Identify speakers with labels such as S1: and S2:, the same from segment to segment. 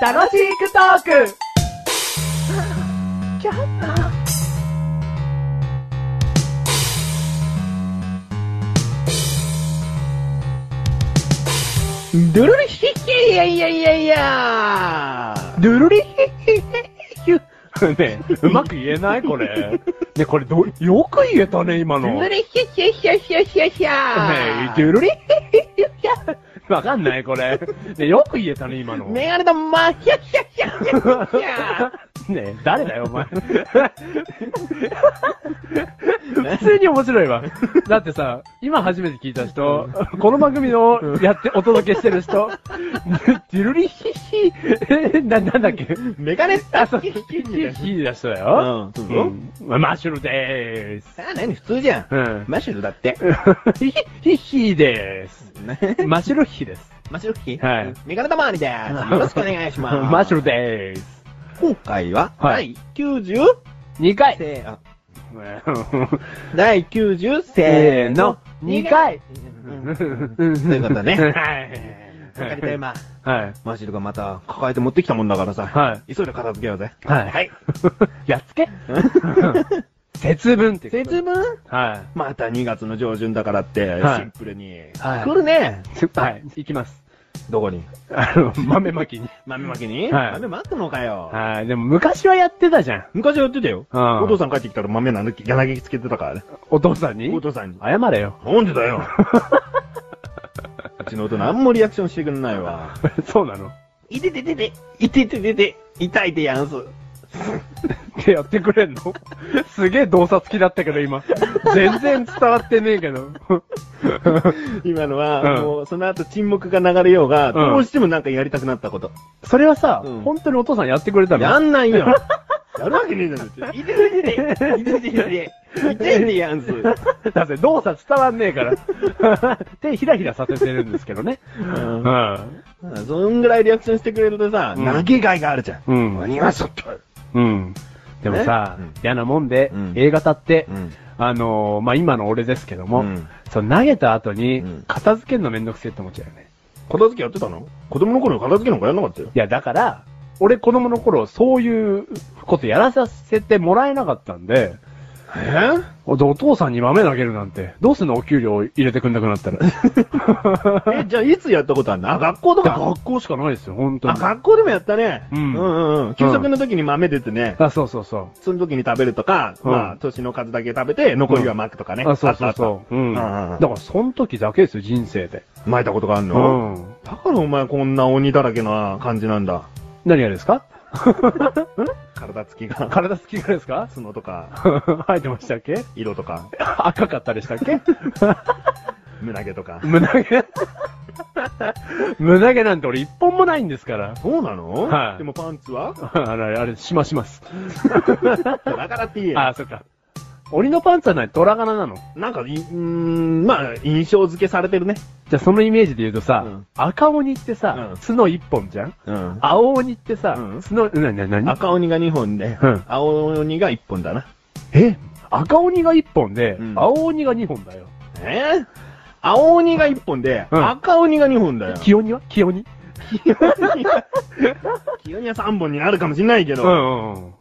S1: 楽しくトーク
S2: ドゥルリヒッヒいやいやいやいや
S1: ドルリヒヒヒね、うまく言えないこれ。ね、これど、よく言えたね、今の。
S2: ドルリヒッヒヒヒヒヒヒ
S1: ね、ドゥルリヒヒヒュ わかんないこれ。ね、よく言えたね、今の。
S2: メガネとマヒャヒャヒャヒャヒャ
S1: え、誰だよ、お前。普通に面白いわ。だってさ、今初めて聞いた人、この番組のやって、お届けしてる人、ドゥルリヒヒ、えな、なんだっけ
S2: メガネ
S1: あ、そう、ヒヒヒヒだ人だよ。
S2: うんそう
S1: マッシュルでーす。
S2: さあ何普通じゃん。
S1: うん。
S2: マシュルだって。
S1: ヒヒヒでーす。マッシュルヒです。
S2: マシュルキ
S1: はい
S2: メガネたです。よろしくお願いします。
S1: マッシュルでーす。
S2: 今回は、
S1: はい
S2: 第90
S1: 2回。
S2: せーあ 第90せーの
S1: せーの、2回。
S2: うんということでね。
S1: はい。
S2: わかりたい今。
S1: はい。
S2: マシルがまた抱えて持ってきたもんだからさ。
S1: はい。
S2: 急いで片付けようぜ。
S1: はい。
S2: はい。
S1: やっつけ節分って。
S2: 節分？
S1: は
S2: また2月の上旬だからって、
S1: はい
S2: シンプルに。
S1: はい
S2: 来るね。
S1: い。はい。行きます。
S2: どこに？
S1: あの、豆まきに。
S2: 豆まきに？
S1: はい
S2: 豆まくのかよ。
S1: はい。でも昔はやってたじゃん。
S2: 昔やってたよ。
S1: うん
S2: お父さん帰ってきたら豆なんだ柳つけてたからね。
S1: お父さんに？
S2: お父さんに。
S1: 謝れよ。
S2: なんでだよ。うちの大人あんまリアクションしてくんないわ。
S1: そうなの
S2: いてててて、いてててて、痛いてやんす。
S1: ってやってくれんの？すげえ動作付きだったけど今。全然伝わってねえけど。
S2: 今のは、
S1: うん
S2: もうその後沈黙が流れようが、どうしてもなんかやりたくなったこと。
S1: それはさ、
S2: うん
S1: 本当にお父さんやってくれたの？
S2: やんないよ。やるわけねえだろ。いてててて、いてててて、いててやんす。
S1: だって動作伝わんねえから。手ひらひらさせてるんですけどね。
S2: うん
S1: うん。
S2: そんぐらいリアクションしてくれるとさ、
S1: うん
S2: 投げがいがあるじゃん。
S1: うん。
S2: 何がそっと。
S1: うん。でもさ、嫌なもんで、
S2: うん。
S1: 映画立って、
S2: うん。
S1: あのーまあ、今の俺ですけども、
S2: うん。
S1: その投げた後に
S2: うん、
S1: 片付けるのめんどくせえって思っちゃうよね。
S2: 片付けやってたの？子供の頃に片付けなんかやんなかったよ。
S1: いや、だから、俺子供の頃、そういうことやらさせてもらえなかったんで、
S2: え？
S1: おお父さんに豆投げるなんて、どうすんの？お給料入れてくんなくなったら。
S2: え、じゃあいつやったことあるのあ、学校とか？
S1: 学校しかないですよ、本当
S2: あ、
S1: に。
S2: 学校でもやったね。
S1: うん
S2: うんうんうん。給食の時に豆出てね。
S1: あ、そうそうそう。
S2: その時に食べるとか、
S1: うん
S2: まあ、年の数だけ食べて、残りは巻くとかね。
S1: あ、そうそう
S2: あ
S1: そう。うん。
S2: うんうんうん
S1: だから、その時だけですよ、人生で。
S2: 巻いたことがある
S1: う
S2: の、
S1: ん。
S2: だからお前こんな鬼だらけな感じなんだ。
S1: 何がですか？
S2: 体つきが。
S1: 体つきがですか？
S2: 角とか、
S1: 生えてましたっけ？
S2: 色とか、
S1: 赤かったでしたっけ？
S2: 胸毛とか。
S1: 胸毛？胸毛なんて俺一本もないんですから。
S2: そうなの？
S1: はい
S2: でもパンツは？
S1: あれ、あれ、しまします。
S2: だからって言えよ
S1: あ、そっか。鬼のパンツはない、虎柄なの。
S2: なんかい、うーん、まあ、印象付けされてるね。
S1: じゃあそのイメージで言うとさ、
S2: うん
S1: 赤鬼ってさ、
S2: うん
S1: 角一本じゃん？
S2: うん。
S1: 青鬼ってさ、
S2: うん
S1: 角、な、な、なに？
S2: 赤鬼が2本で、
S1: うん
S2: 青鬼が1本だな。
S1: え？赤鬼が一本で、
S2: うん
S1: 青鬼が二本だよ。
S2: え？ー青鬼が1本で、
S1: うん
S2: 赤鬼が2本だよ。
S1: 清鬼は？清鬼？
S2: 清には3本になるかもしんないけど。
S1: んうんうん。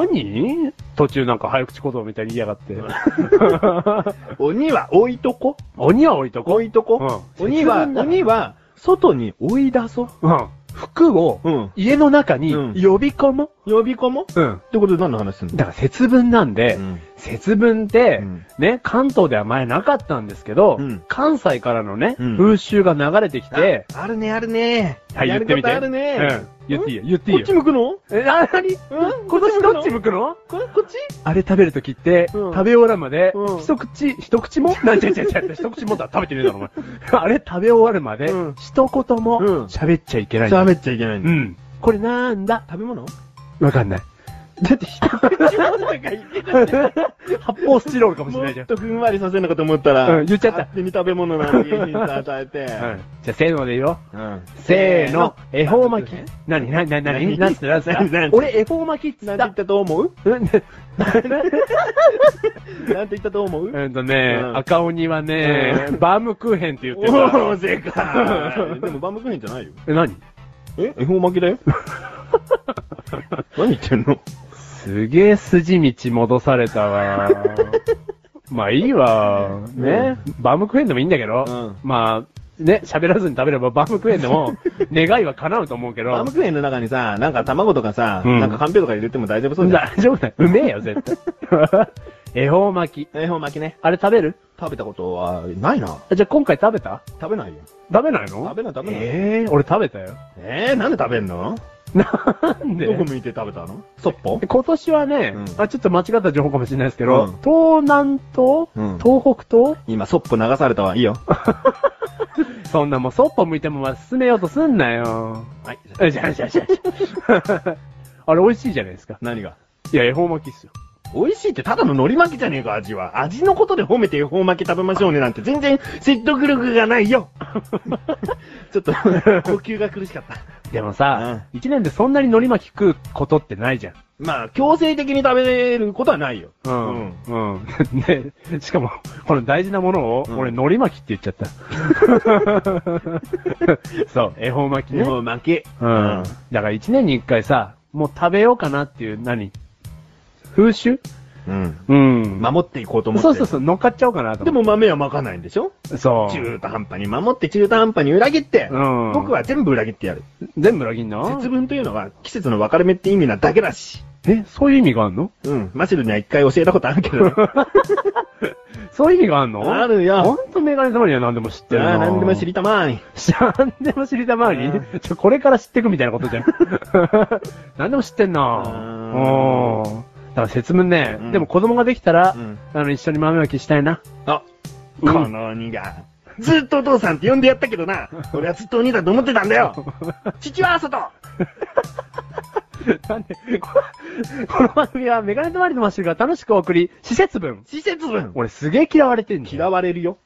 S2: 何？
S1: 途中なんか早口言葉みたいに言いやがって。
S2: 鬼は置いとこ？
S1: 鬼は置いとこ
S2: 置いとこ、
S1: うん
S2: 鬼は、
S1: 節分だ
S2: 鬼は、外に追い出そう。
S1: う。うん。服を
S2: うん。
S1: 家の中に
S2: うん
S1: 呼び込む。
S2: 呼び込もう？
S1: うん。
S2: ってことで何の話すんの？
S1: だから節分なんで、
S2: うん
S1: 節分って、
S2: うん
S1: ね、関東では前なかったんですけど、
S2: うん
S1: 関西からのね、
S2: うん
S1: 風習が流れてきて、
S2: ああるね、あるね。
S1: はい、
S2: やる
S1: 言ってみて。
S2: ことあるね。
S1: うん。言っていいよ、言っていいよ。
S2: こっち。向くの？
S1: え、な、なに
S2: うん？
S1: 今年どっち向くの？
S2: これ、こっち
S1: あれ食べるときって、
S2: うん。
S1: 食べ終わるまで、
S2: うん。
S1: 一口、一口も？なんちゃちゃちゃ一口もだ食べてねえだろ、お前。あれ食べ終わるまで、
S2: うん。
S1: 一言も
S2: うん。
S1: 喋っちゃいけないんだ。
S2: 喋っちゃいけないんだ。
S1: うん。これなんだ？
S2: 食べ物？
S1: わかんない。
S2: だって一口もとか言ってたじゃん。
S1: 発泡スチロールかもしれないじゃん。
S2: もっとふんわりさせるのかと思ったら、
S1: うん言っちゃった。
S2: 勝手に食べ物なんて家に与えて。
S1: うん。じゃあ、せーので言おう。
S2: うん。
S1: せーの、恵方巻き。何？何？何？何？
S2: 何？
S1: 何？つって何？つって
S2: 何？何？
S1: 俺、恵方巻きっつ
S2: なんて言っ。たと思う
S1: うん
S2: なんて言ったと思う
S1: うんとね、
S2: うん
S1: 赤鬼はね、バームクーヘンって言って
S2: お
S1: た。
S2: ー、正解。でもバームクーヘンじゃないよ。
S1: え、何？
S2: え恵方巻きだよ。何？言ってんの
S1: すげえ筋道戻されたわ。まあいいわ。ね、バームクーヘンでもいいんだけど、
S2: うん
S1: まあ、ね、喋らずに食べればバームクーヘンでも 願いは叶うと思うけど。
S2: バームクーヘンの中にさ、なんか卵とかさ、
S1: うん
S2: なんかかんぴょうとか入れても大丈夫そうじゃん。
S1: 大丈夫だよ。うめえよ、絶対。恵方巻き。
S2: 恵方巻きね。
S1: あれ食べる？
S2: 食べたことはないな。
S1: あじゃあ今回食べた？
S2: 食べないよ。
S1: 食べないの？
S2: 食べない食べない
S1: ええ俺食べたよ。
S2: えー、なんで食べんの？
S1: なんで？
S2: どこ向いて食べたの？そっぽ？
S1: 今年はね、
S2: うん
S1: あ、ちょっと間違った情報かもしれないですけど、
S2: うん
S1: 東南東、
S2: うん
S1: 東北東
S2: 今、そっぽ流されたわ。いいよ。
S1: そんなもうそっぽ向いてもまあ進めようとすんなよ。
S2: はい。
S1: えじゃあじゃあじゃあじゃあ あれ美味しいじゃないですか。
S2: 何が？
S1: いや、恵方巻きっすよ。
S2: 美味しいってただの海苔巻きじゃねえか、味は。味のことで褒めて恵方巻き食べましょうねなんて全然説得力がないよ。ちょっと、呼吸が苦しかった。
S1: でもさ、一、年でそんなに海苔巻き食うことってないじゃん。
S2: まあ、強制的に食べれることはないよ。
S1: うん。うん。で、しかも、この大事なものを、
S2: うん
S1: 俺、海苔巻きって言っちゃった。そう、恵方巻きね。
S2: 恵方巻き。
S1: うん。だから一年に一回さ、もう食べようかなっていう、何？風習？
S2: うん。
S1: うん。
S2: 守っていこうと思って。
S1: そうそうそう、乗っかっちゃおうかなと
S2: で
S1: 思
S2: も豆は巻かないんでしょ？
S1: う。そう。
S2: 中途半端に守って中途半端に裏切って、
S1: うん
S2: 僕は全部裏切ってやる。
S1: 全部裏切んの？
S2: 節分というのは季節の分かれ目って意味なだけだし。
S1: え、そういう意味があんの？
S2: うん。マシルには一回教えたことあるけど。
S1: そういう意味があんの？
S2: あるよ
S1: ほんとメガネ様には何でも知ってるな。
S2: ああ、なんでも知りたまーい。
S1: 何でも知りたまわり？
S2: うん
S1: ちょ、これから知ってくみたいなことじゃん。何でも知ってんな
S2: うん
S1: うん。だから節分ね、
S2: うん
S1: でも子供ができたら、
S2: うん
S1: あの、一緒に豆まきしたいな。
S2: あ、
S1: うん
S2: この鬼が。ずっとお父さんって呼んでやったけどな。俺はずっと鬼だと思ってたんだよ。父は外
S1: なんで、ここの番組はメガネとマリのマッシュルが楽しくお送り、施設分。
S2: 施設分
S1: 俺すげえ嫌われてんじゃん。
S2: 嫌われるよ。